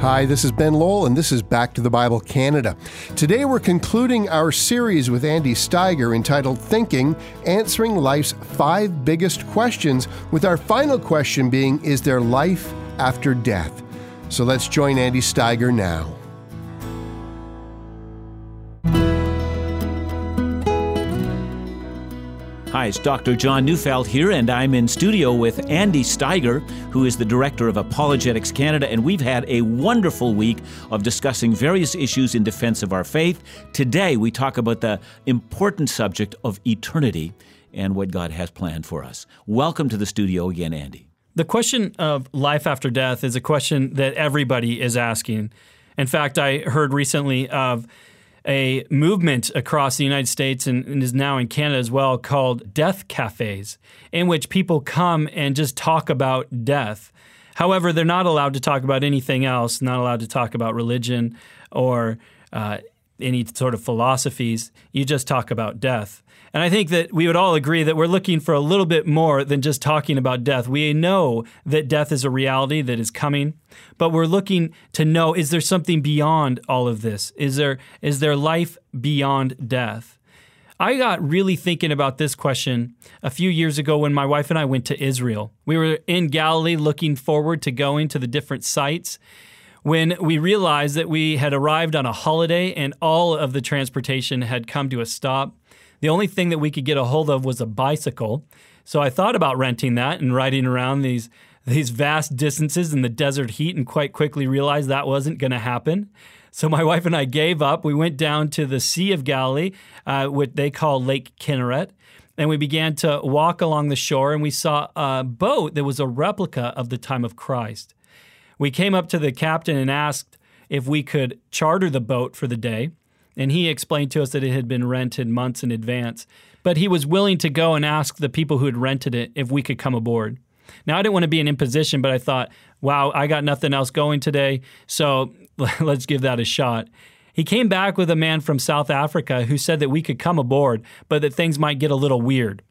Hi, this is Ben Lowell, and this is Back to the Bible Canada. Today we're concluding our series with Andy Steiger entitled Thinking Answering Life's Five Biggest Questions, with our final question being Is there life after death? So let's join Andy Steiger now. Hi, it's Dr. John Neufeld here, and I'm in studio with Andy Steiger, who is the Director of Apologetics Canada, and we've had a wonderful week of discussing various issues in defense of our faith. Today, we talk about the important subject of eternity and what God has planned for us. Welcome to the studio again, Andy. The question of life after death is a question that everybody is asking. In fact, I heard recently of a movement across the United States and, and, is now in Canada as well called death cafes, in which people come and just talk about death. However, they're not allowed to talk about anything else, not allowed to talk about religion or uh, any sort of philosophies. You just talk about death. And I think that we would all agree that we're looking for a little bit more than just talking about death. We know that death is a reality that is coming, but we're looking to know is there something beyond all of this? Is there is there life beyond death? I got really thinking about this question a few years ago when my wife and I went to Israel. We were in Galilee looking forward to going to the different sites when we realized that we had arrived on a holiday and all of the transportation had come to a stop. The only thing that we could get a hold of was a bicycle. So I thought about renting that and riding around these these vast distances in the desert heat and quite quickly realized that wasn't going to happen. So my wife and I gave up. We went down to the Sea of Galilee, uh, what they call Lake Kinneret, and we began to walk along the shore and we saw a boat that was a replica of the time of Christ. We came up to the captain and asked if we could charter the boat for the day. And he explained to us that it had been rented months in advance. But he was willing to go and ask the people who had rented it if we could come aboard. Now, I didn't want to be an imposition, but I thought, wow, I got nothing else going today. So let's give that a shot. He came back with a man from South Africa who said that we could come aboard, but that things might get a little weird.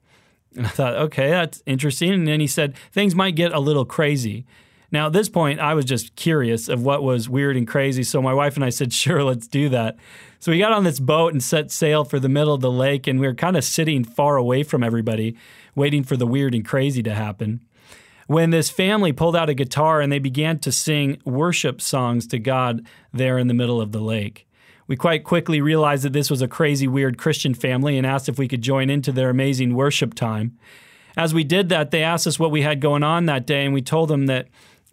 And I thought, okay, that's interesting. And then he said, things might get a little crazy. Now, at this point, I was just curious of what was weird and crazy. So my wife and I said, sure, let's do that. So we got on this boat and set sail for the middle of the lake, and we were kind of sitting far away from everybody, waiting for the weird and crazy to happen. When this family pulled out a guitar and they began to sing worship songs to God there in the middle of the lake. We quite quickly realized that this was a crazy, weird Christian family and asked if we could join into their amazing worship time. As we did that, they asked us what we had going on that day, and we told them that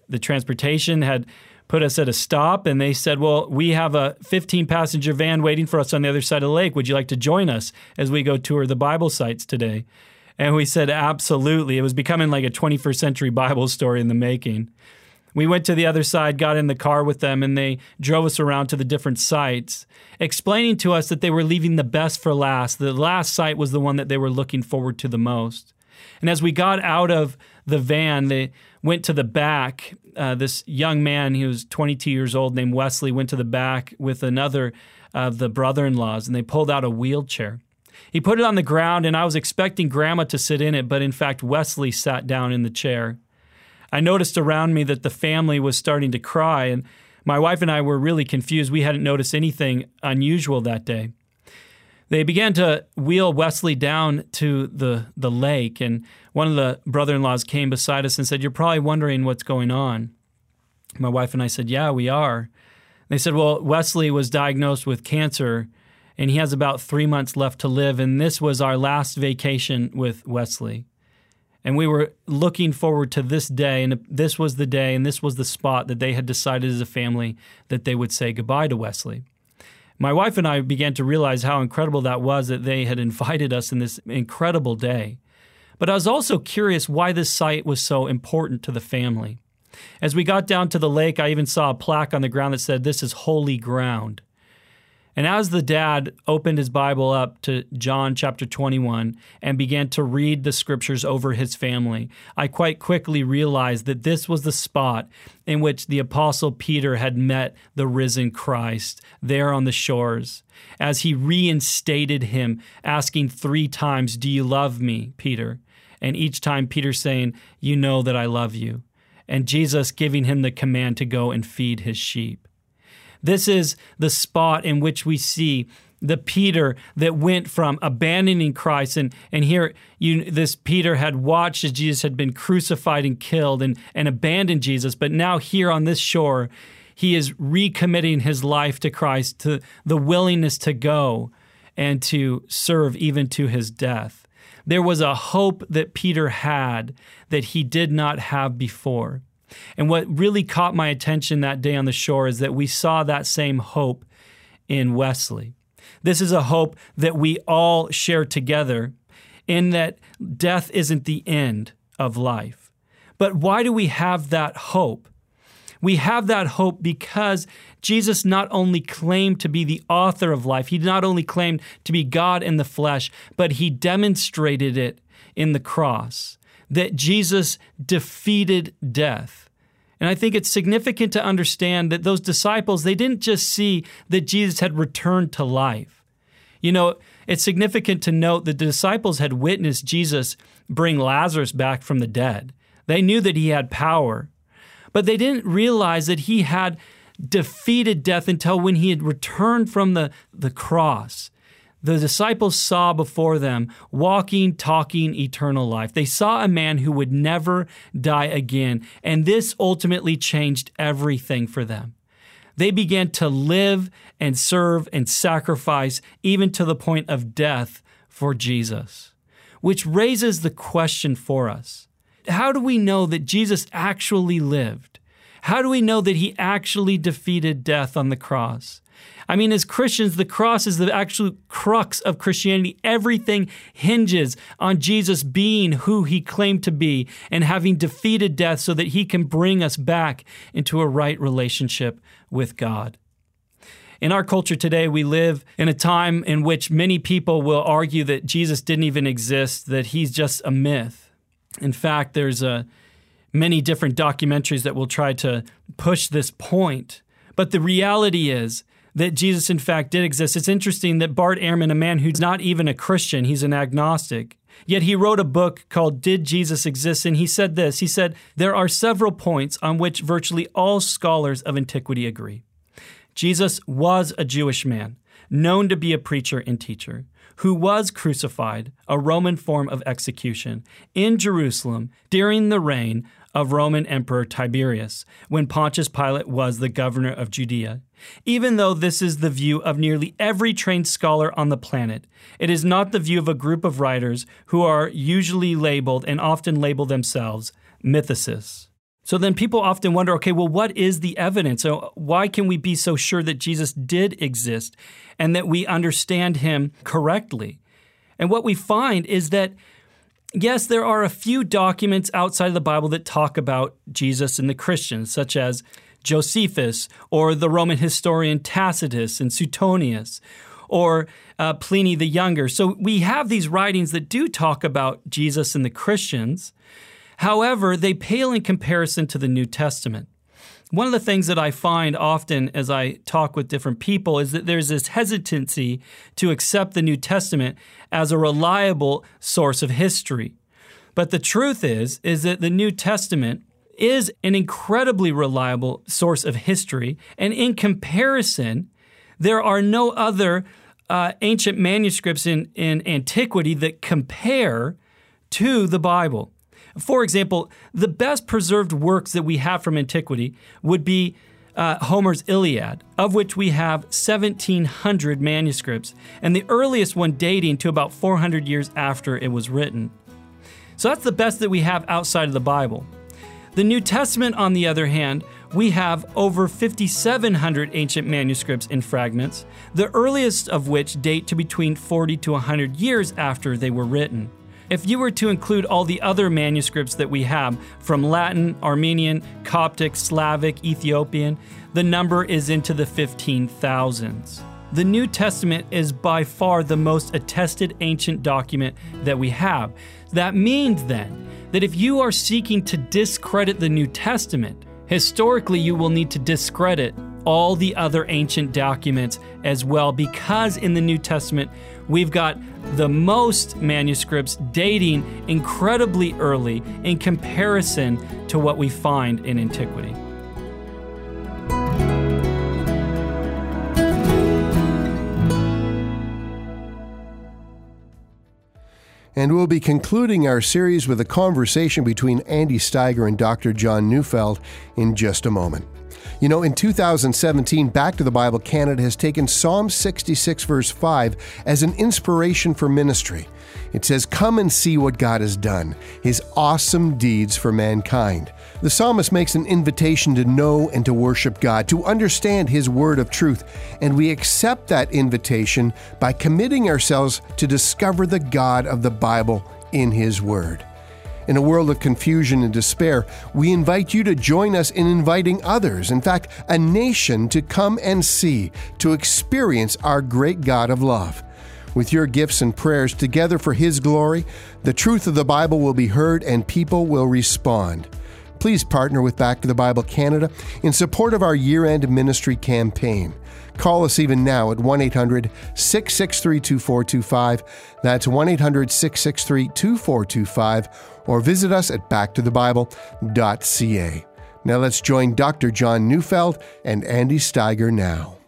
the transportation had put us at a stop and they said, Well, we have a 15 passenger van waiting for us on the other side of the lake. Would you like to join us as we go tour the Bible sites today? And we said, Absolutely. It was becoming like a 21st century Bible story in the making. We went to the other side, got in the car with them, and they drove us around to the different sites, explaining to us that they were leaving the best for last. The last site was the one that they were looking forward to the most. And as we got out of the van, they went to the back. Uh, this young man, he was 22 years old, named Wesley, went to the back with another of the brother in laws, and they pulled out a wheelchair. He put it on the ground, and I was expecting Grandma to sit in it, but in fact, Wesley sat down in the chair. I noticed around me that the family was starting to cry, and my wife and I were really confused. We hadn't noticed anything unusual that day. They began to wheel Wesley down to the, the lake, and one of the brother in laws came beside us and said, You're probably wondering what's going on. My wife and I said, Yeah, we are. They said, Well, Wesley was diagnosed with cancer, and he has about three months left to live, and this was our last vacation with Wesley. And we were looking forward to this day, and this was the day, and this was the spot that they had decided as a family that they would say goodbye to Wesley my wife and I began to realize how incredible that was that they had invited us in this incredible day. But I was also curious why this site was so important to the family. As we got down to the lake, I even saw a plaque on the ground that said, This is holy ground. And as the dad opened his Bible up to John chapter 21 and began to read the scriptures over his family, I quite quickly realized that this was the spot in which the apostle Peter had met the risen Christ there on the shores. As he reinstated him, asking three times, Do you love me, Peter? And each time Peter saying, You know that I love you. and Jesus giving him the command to go and feed his sheep. This is the spot in which we see the Peter that went from abandoning Christ. And and here you this Peter had watched as Jesus had been crucified and killed and and abandoned Jesus. But now here on this shore he is recommitting his life to Christ to the willingness to go and to serve even to his death. There was a hope that Peter had that he did not have before and what really caught my attention that day on the shore is that we saw that same hope in Wesley this is a hope that we all share together in that death isn't the end of life. But why do we have that hope? We have that hope because Jesus not only claimed to be the author of life, he not only claimed to be God in the flesh, but he demonstrated it in the cross that Jesus defeated death. And I think it's significant to understand that those disciples, they didn't just see that Jesus had returned to life. You know, it's significant to note that the disciples had witnessed Jesus bring Lazarus back from the dead. They knew that he had power, but they didn't realize that he had defeated death until when he had returned from the, the cross the disciples saw before them walking, talking eternal life. They saw a man who would never die again, and this ultimately changed everything for them. They began to live and serve and sacrifice, even to the point of death, for Jesus. Which raises the question for us How do we know that Jesus actually lived? How do we know that he actually defeated death on the cross? I mean, as Christians, the cross is the actual crux of Christianity. Everything hinges on Jesus being who he claimed to be and having defeated death so that he can bring us back into a right relationship with God. In our culture today, we live in a time in which many people will argue that Jesus didn't even exist, that he's just a myth. In fact, there's a, uh, many different documentaries that will try to push this point. But the reality is that Jesus, in fact, did exist. It's interesting that Bart Ehrman, a man who's not even a Christian, he's an agnostic, yet he wrote a book called Did Jesus Exist? And he said this He said, There are several points on which virtually all scholars of antiquity agree. Jesus was a Jewish man, known to be a preacher and teacher, who was crucified, a Roman form of execution, in Jerusalem during the reign of Roman Emperor Tiberius, when Pontius Pilate was the governor of Judea. Even though this is the view of nearly every trained scholar on the planet, it is not the view of a group of writers who are usually labeled and often label themselves mythicists. So then people often wonder okay, well, what is the evidence? So why can we be so sure that Jesus did exist and that we understand him correctly? And what we find is that yes, there are a few documents outside of the Bible that talk about Jesus and the Christians, such as Josephus or the Roman historian Tacitus and Suetonius or uh, Pliny the Younger. So we have these writings that do talk about Jesus and the Christians. However, they pale in comparison to the New Testament. One of the things that I find often as I talk with different people is that there's this hesitancy to accept the New Testament as a reliable source of history. But the truth is is that the New Testament is an incredibly reliable source of history and in comparison there are no other uh, ancient manuscripts in, in antiquity that compare to the Bible. For example, the best preserved works that we have from antiquity would be uh, Homer's Iliad, of which we have 1,700 manuscripts, and the earliest one dating to about 400 years after it was written. So that's the best that we have outside of the Bible. The New Testament, on the other hand, we have over 5,700 ancient manuscripts and fragments, the earliest of which date to between 40 to 100 years after they were written. If you were to include all the other manuscripts that we have from Latin, Armenian, Coptic, Slavic, Ethiopian, the number is into the 15,000s. The New Testament is by far the most attested ancient document that we have. That means then that if you are seeking to discredit the New Testament, historically you will need to discredit all the other ancient documents as well, because in the New Testament, we've got the most manuscripts dating incredibly early in comparison to what we find in antiquity. And we'll be concluding our series with a conversation between Andy Steiger and Dr. John Neufeld in just a moment. You know, in 2017, Back to the Bible Canada has taken Psalm 66, verse 5, as an inspiration for ministry. It says, Come and see what God has done, his awesome deeds for mankind. The psalmist makes an invitation to know and to worship God, to understand his word of truth, and we accept that invitation by committing ourselves to discover the God of the Bible in his word. In a world of confusion and despair, we invite you to join us in inviting others, in fact, a nation, to come and see, to experience our great God of love. With your gifts and prayers together for His glory, the truth of the Bible will be heard and people will respond. Please partner with Back to the Bible Canada in support of our year end ministry campaign. Call us even now at 1 800 663 2425. That's 1 800 663 2425. Or visit us at backtothebible.ca. Now let's join Dr. John Neufeld and Andy Steiger now.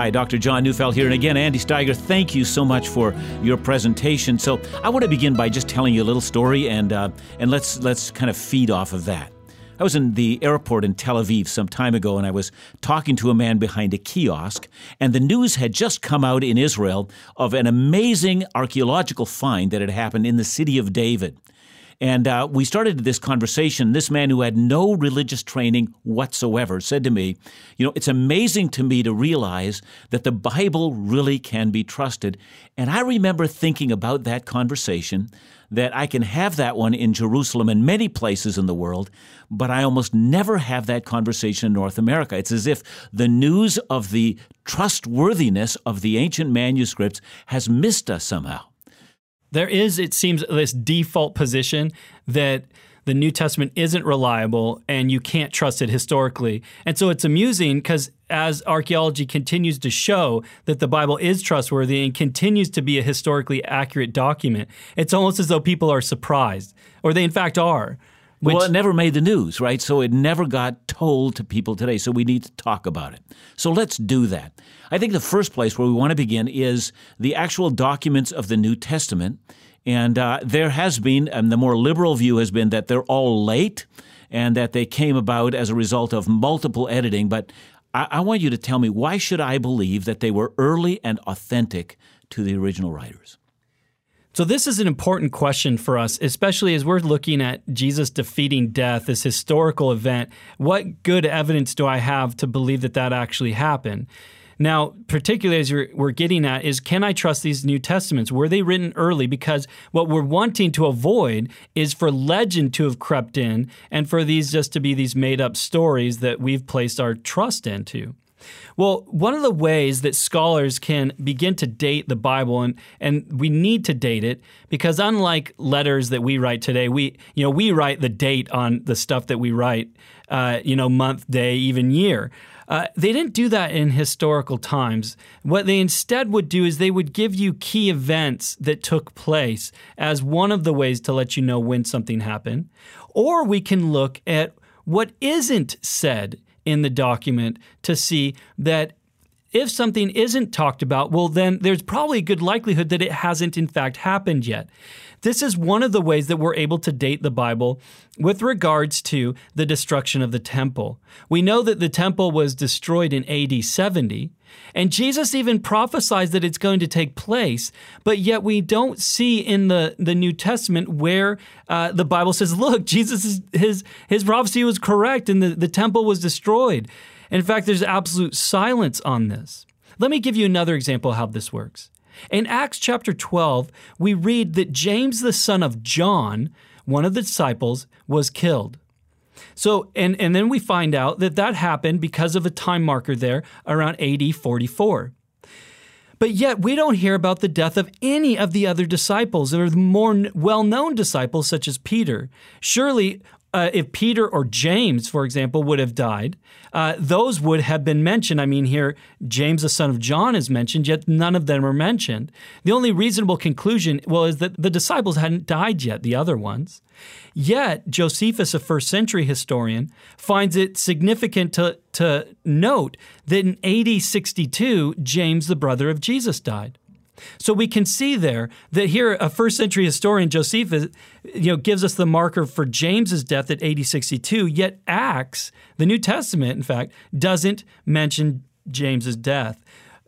Hi, Dr. John Neufeld here. And again, Andy Steiger, thank you so much for your presentation. So I want to begin by just telling you a little story and, uh, and let's, let's kind of feed off of that. I was in the airport in Tel Aviv some time ago and I was talking to a man behind a kiosk, and the news had just come out in Israel of an amazing archaeological find that had happened in the city of David. And uh, we started this conversation. This man who had no religious training whatsoever said to me, You know, it's amazing to me to realize that the Bible really can be trusted. And I remember thinking about that conversation that I can have that one in Jerusalem and many places in the world, but I almost never have that conversation in North America. It's as if the news of the trustworthiness of the ancient manuscripts has missed us somehow. There is, it seems, this default position that the New Testament isn't reliable and you can't trust it historically. And so it's amusing because as archaeology continues to show that the Bible is trustworthy and continues to be a historically accurate document, it's almost as though people are surprised, or they in fact are. Which, well, it never made the news, right? So it never got told to people today. So we need to talk about it. So let's do that. I think the first place where we want to begin is the actual documents of the New Testament. And uh, there has been, and the more liberal view has been that they're all late and that they came about as a result of multiple editing. But I, I want you to tell me why should I believe that they were early and authentic to the original writers? So, this is an important question for us, especially as we're looking at Jesus defeating death, this historical event. What good evidence do I have to believe that that actually happened? Now, particularly as we're getting at, is can I trust these New Testaments? Were they written early? Because what we're wanting to avoid is for legend to have crept in and for these just to be these made up stories that we've placed our trust into. Well, one of the ways that scholars can begin to date the Bible, and, and we need to date it because unlike letters that we write today, we you know we write the date on the stuff that we write, uh, you know, month, day, even year. Uh, they didn't do that in historical times. What they instead would do is they would give you key events that took place as one of the ways to let you know when something happened. Or we can look at what isn't said in the document to see that if something isn't talked about, well, then there's probably a good likelihood that it hasn't in fact happened yet. This is one of the ways that we're able to date the Bible with regards to the destruction of the temple. We know that the temple was destroyed in AD 70, and Jesus even prophesies that it's going to take place, but yet we don't see in the, the New Testament where uh, the Bible says, look, Jesus' his, his prophecy was correct and the, the temple was destroyed. In fact, there's absolute silence on this. Let me give you another example of how this works. In Acts chapter 12, we read that James, the son of John, one of the disciples, was killed. So, and, and then we find out that that happened because of a time marker there around AD 44. But yet, we don't hear about the death of any of the other disciples or the more well known disciples, such as Peter. Surely, uh, if Peter or James, for example, would have died, uh, those would have been mentioned. I mean, here, James, the son of John, is mentioned, yet none of them are mentioned. The only reasonable conclusion, well, is that the disciples hadn't died yet, the other ones. Yet, Josephus, a first century historian, finds it significant to, to note that in AD 62, James, the brother of Jesus, died. So we can see there that here a first century historian Josephus you know gives us the marker for James's death at AD 62 yet Acts the New Testament in fact doesn't mention James's death.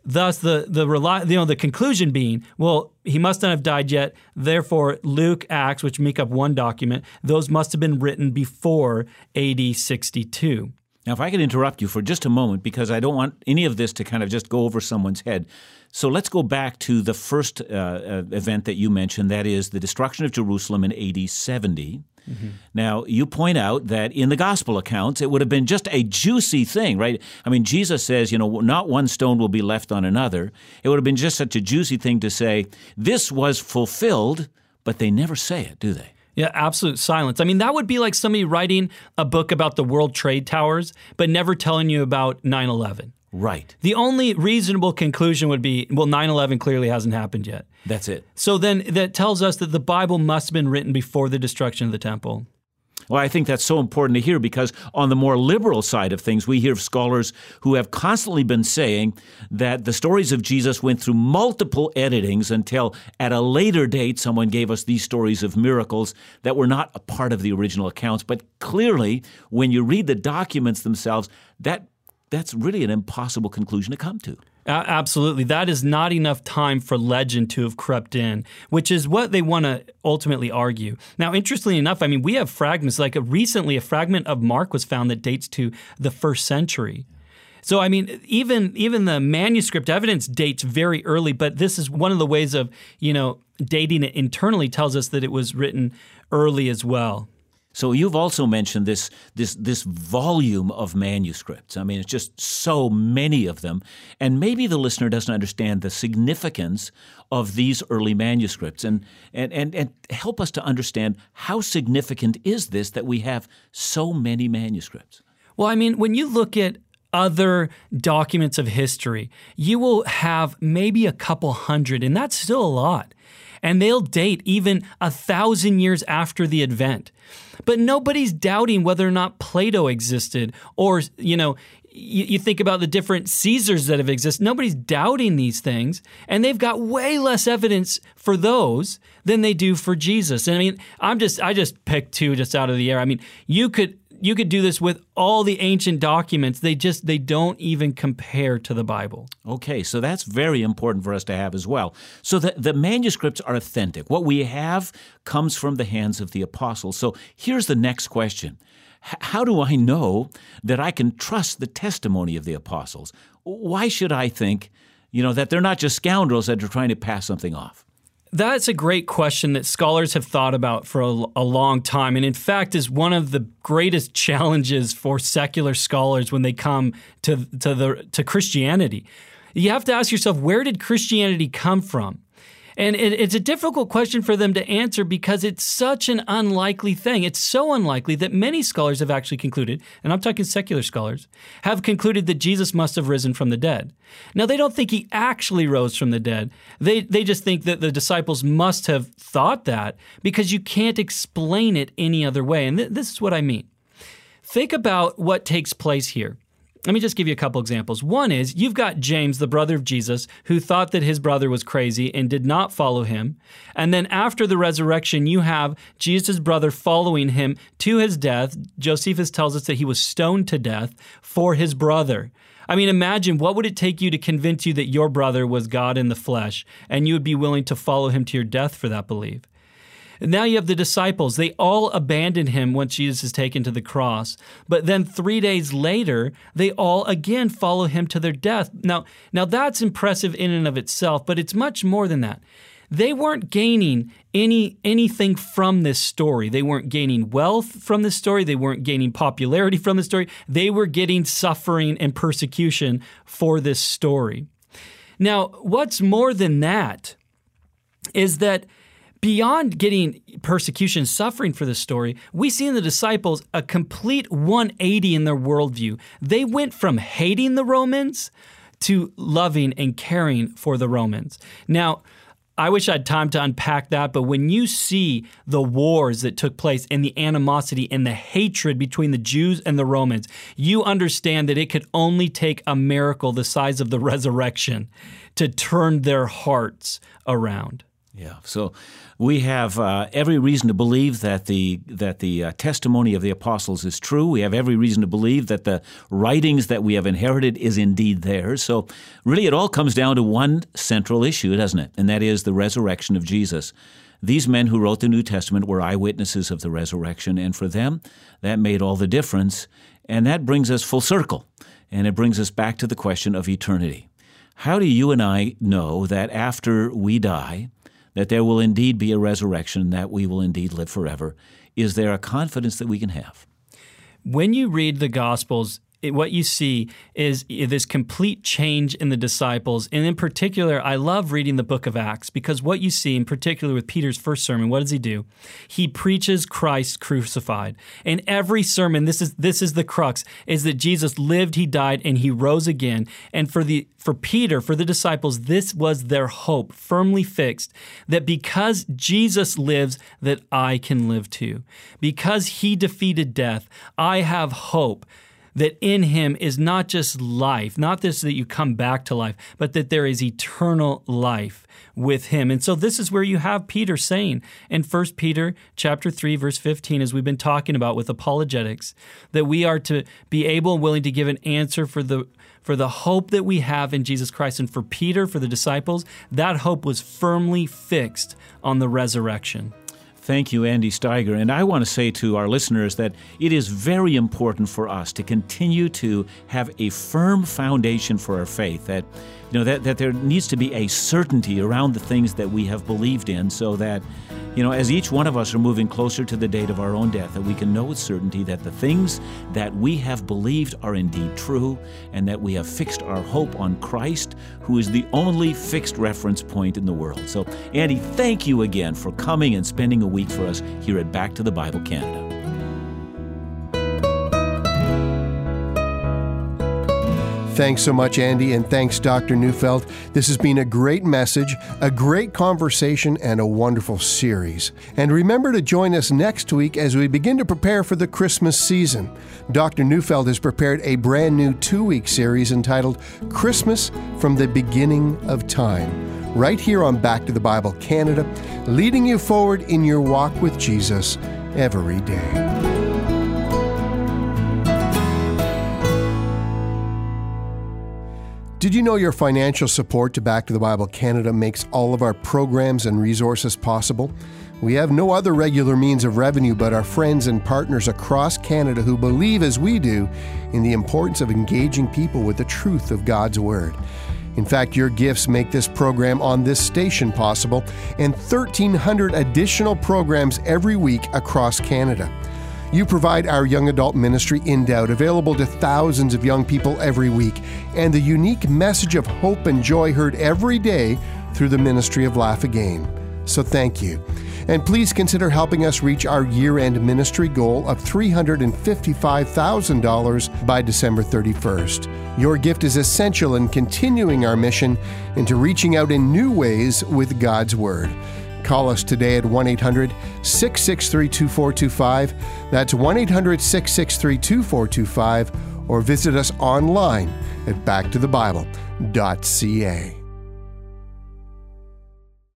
Thus, the the you know the conclusion being, well, he must not have died yet. Therefore, Luke, Acts, which make up one document, those must have been written before A.D. 62. Now, if I could interrupt you for just a moment, because I don't want any of this to kind of just go over someone's head. So let's go back to the first uh, uh event that you mentioned, that is the destruction of Jerusalem in AD 70. Mm-hmm. Now, you point out that in the gospel accounts, it would have been just a juicy thing, right? I mean, Jesus says, you know, not one stone will be left on another. It would have been just such a juicy thing to say, this was fulfilled, but they never say it, do they? Yeah, absolute silence. I mean, that would be like somebody writing a book about the World Trade Towers, but never telling you about 9 11. Right. The only reasonable conclusion would be well, 9 11 clearly hasn't happened yet. That's it. So then that tells us that the Bible must have been written before the destruction of the temple. Well, I think that's so important to hear because on the more liberal side of things, we hear of scholars who have constantly been saying that the stories of Jesus went through multiple editings until at a later date someone gave us these stories of miracles that were not a part of the original accounts. But clearly, when you read the documents themselves, that that's really an impossible conclusion to come to. Uh, absolutely. That is not enough time for legend to have crept in, which is what they want to ultimately argue. Now, interestingly enough, I mean, we have fragments, like a, recently a fragment of Mark was found that dates to the first century. So I mean, even even the manuscript evidence dates very early, but this is one of the ways of you know dating it internally tells us that it was written early as well. So you've also mentioned this this this volume of manuscripts. I mean, it's just so many of them, and maybe the listener doesn't understand the significance of these early manuscripts, and and and, and help us to understand how significant is this that we have so many manuscripts. Well, I mean, when you look at other documents of history, you will have maybe a couple hundred, and that's still a lot and they'll date even a thousand years after the event. But nobody's doubting whether or not Plato existed or, you know, you, you, think about the different Caesars that have existed. Nobody's doubting these things, and they've got way less evidence for those than they do for Jesus. And I mean, I'm just I just picked two just out of the air. I mean, you could you could do this with all the ancient documents. They just they don't even compare to the Bible. Okay, so that's very important for us to have as well. So the, the manuscripts are authentic. What we have comes from the hands of the apostles. So here's the next question. How do I know that I can trust the testimony of the apostles? Why should I think, you know, that they're not just scoundrels that are trying to pass something off? That's a great question that scholars have thought about for a, a, long time, and in fact, is one of the greatest challenges for secular scholars when they come to to the to Christianity. You have to ask yourself, where did Christianity come from? And it, it's a difficult question for them to answer because it's such an unlikely thing. It's so unlikely that many scholars have actually concluded, and I'm talking secular scholars, have concluded that Jesus must have risen from the dead. Now, they don't think he actually rose from the dead. They, they just think that the disciples must have thought that because you can't explain it any other way. And th- this is what I mean. Think about what takes place here. Let me just give you a couple examples. One is you've got James, the brother of Jesus, who thought that his brother was crazy and did not follow him. And then after the resurrection, you have Jesus' brother following him to his death. Josephus tells us that he was stoned to death for his brother. I mean, imagine what would it take you to convince you that your brother was God in the flesh and you would be willing to follow him to your death for that belief? Now you have the disciples. They all abandon him once Jesus is taken to the cross. But then three days later, they all again follow him to their death. Now, now that's impressive in and of itself, but it's much more than that. They weren't gaining any anything from this story. They weren't gaining wealth from this story. They weren't gaining popularity from the story. They were getting suffering and persecution for this story. Now, what's more than that is that beyond getting persecution, suffering for this story, we see in the disciples a complete 180 in their worldview. They went from hating the Romans to loving and caring for the Romans. Now, I wish I had time to unpack that, but when you see the wars that took place and the animosity and the hatred between the Jews and the Romans, you understand that it could only take a miracle the size of the resurrection to turn their hearts around. Yeah. So we have uh, every reason to believe that the that the uh, testimony of the apostles is true. We have every reason to believe that the writings that we have inherited is indeed theirs. So really, it all comes down to one central issue, doesn't it? And that is the resurrection of Jesus. These men who wrote the New Testament were eyewitnesses of the resurrection, and for them, that made all the difference. And that brings us full circle, and it brings us back to the question of eternity. How do you and I know that after we die, that there will indeed be a resurrection, that we will indeed live forever. Is there a confidence that we can have? When you read the Gospels, what you see is this complete change in the disciples. And in particular, I love reading the book of Acts because what you see, in particular with Peter's first sermon, what does he do? He preaches Christ crucified. And every sermon, this is this is the crux, is that Jesus lived, he died, and he rose again. And for the for Peter, for the disciples, this was their hope, firmly fixed, that because Jesus lives, that I can live too. Because he defeated death, I have hope that in him is not just life, not this that you come back to life, but that there is eternal life with him. And so this is where you have Peter saying in 1 Peter chapter 3 verse 15 as we've been talking about with apologetics that we are to be able and willing to give an answer for the for the hope that we have in Jesus Christ and for Peter for the disciples that hope was firmly fixed on the resurrection. Thank you, Andy Steiger. And I want to say to our listeners that it is very important for us to continue to have a firm foundation for our faith, that, you know, that, that there needs to be a certainty around the things that we have believed in so that you know, as each one of us are moving closer to the date of our own death, that we can know with certainty that the things that we have believed are indeed true, and that we have fixed our hope on Christ, who is the only fixed reference point in the world. So, Andy, thank you again for coming and spending a week for us here at Back to the Bible Canada. Thanks so much, Andy, and thanks, Dr. Neufeld. This has been a great message, a great conversation, and a wonderful series. And remember to join us next week as we begin to prepare for the Christmas season. Dr. Neufeld has prepared a brand new two week series entitled Christmas from the Beginning of Time, right here on Back to the Bible Canada, leading you forward in your walk with Jesus every day. Did you know your financial support to Back to the Bible Canada makes all of our programs and resources possible? We have no other regular means of revenue but our friends and partners across Canada who believe, as we do, in the importance of engaging people with the truth of God's Word. In fact, your gifts make this program on this station possible and 1,300 additional programs every week across Canada. You provide our young adult ministry inDoubt, available to thousands of young people every week, and the unique message of hope and joy heard every day through the ministry of Laugh Again. So thank you. And please consider helping us reach our year end ministry goal of $355,000 by December 31st. Your gift is essential in continuing our mission into reaching out in new ways with God's Word. Call us today at 1 800 663 2425. That's 1 800 663 2425. Or visit us online at backtothebible.ca.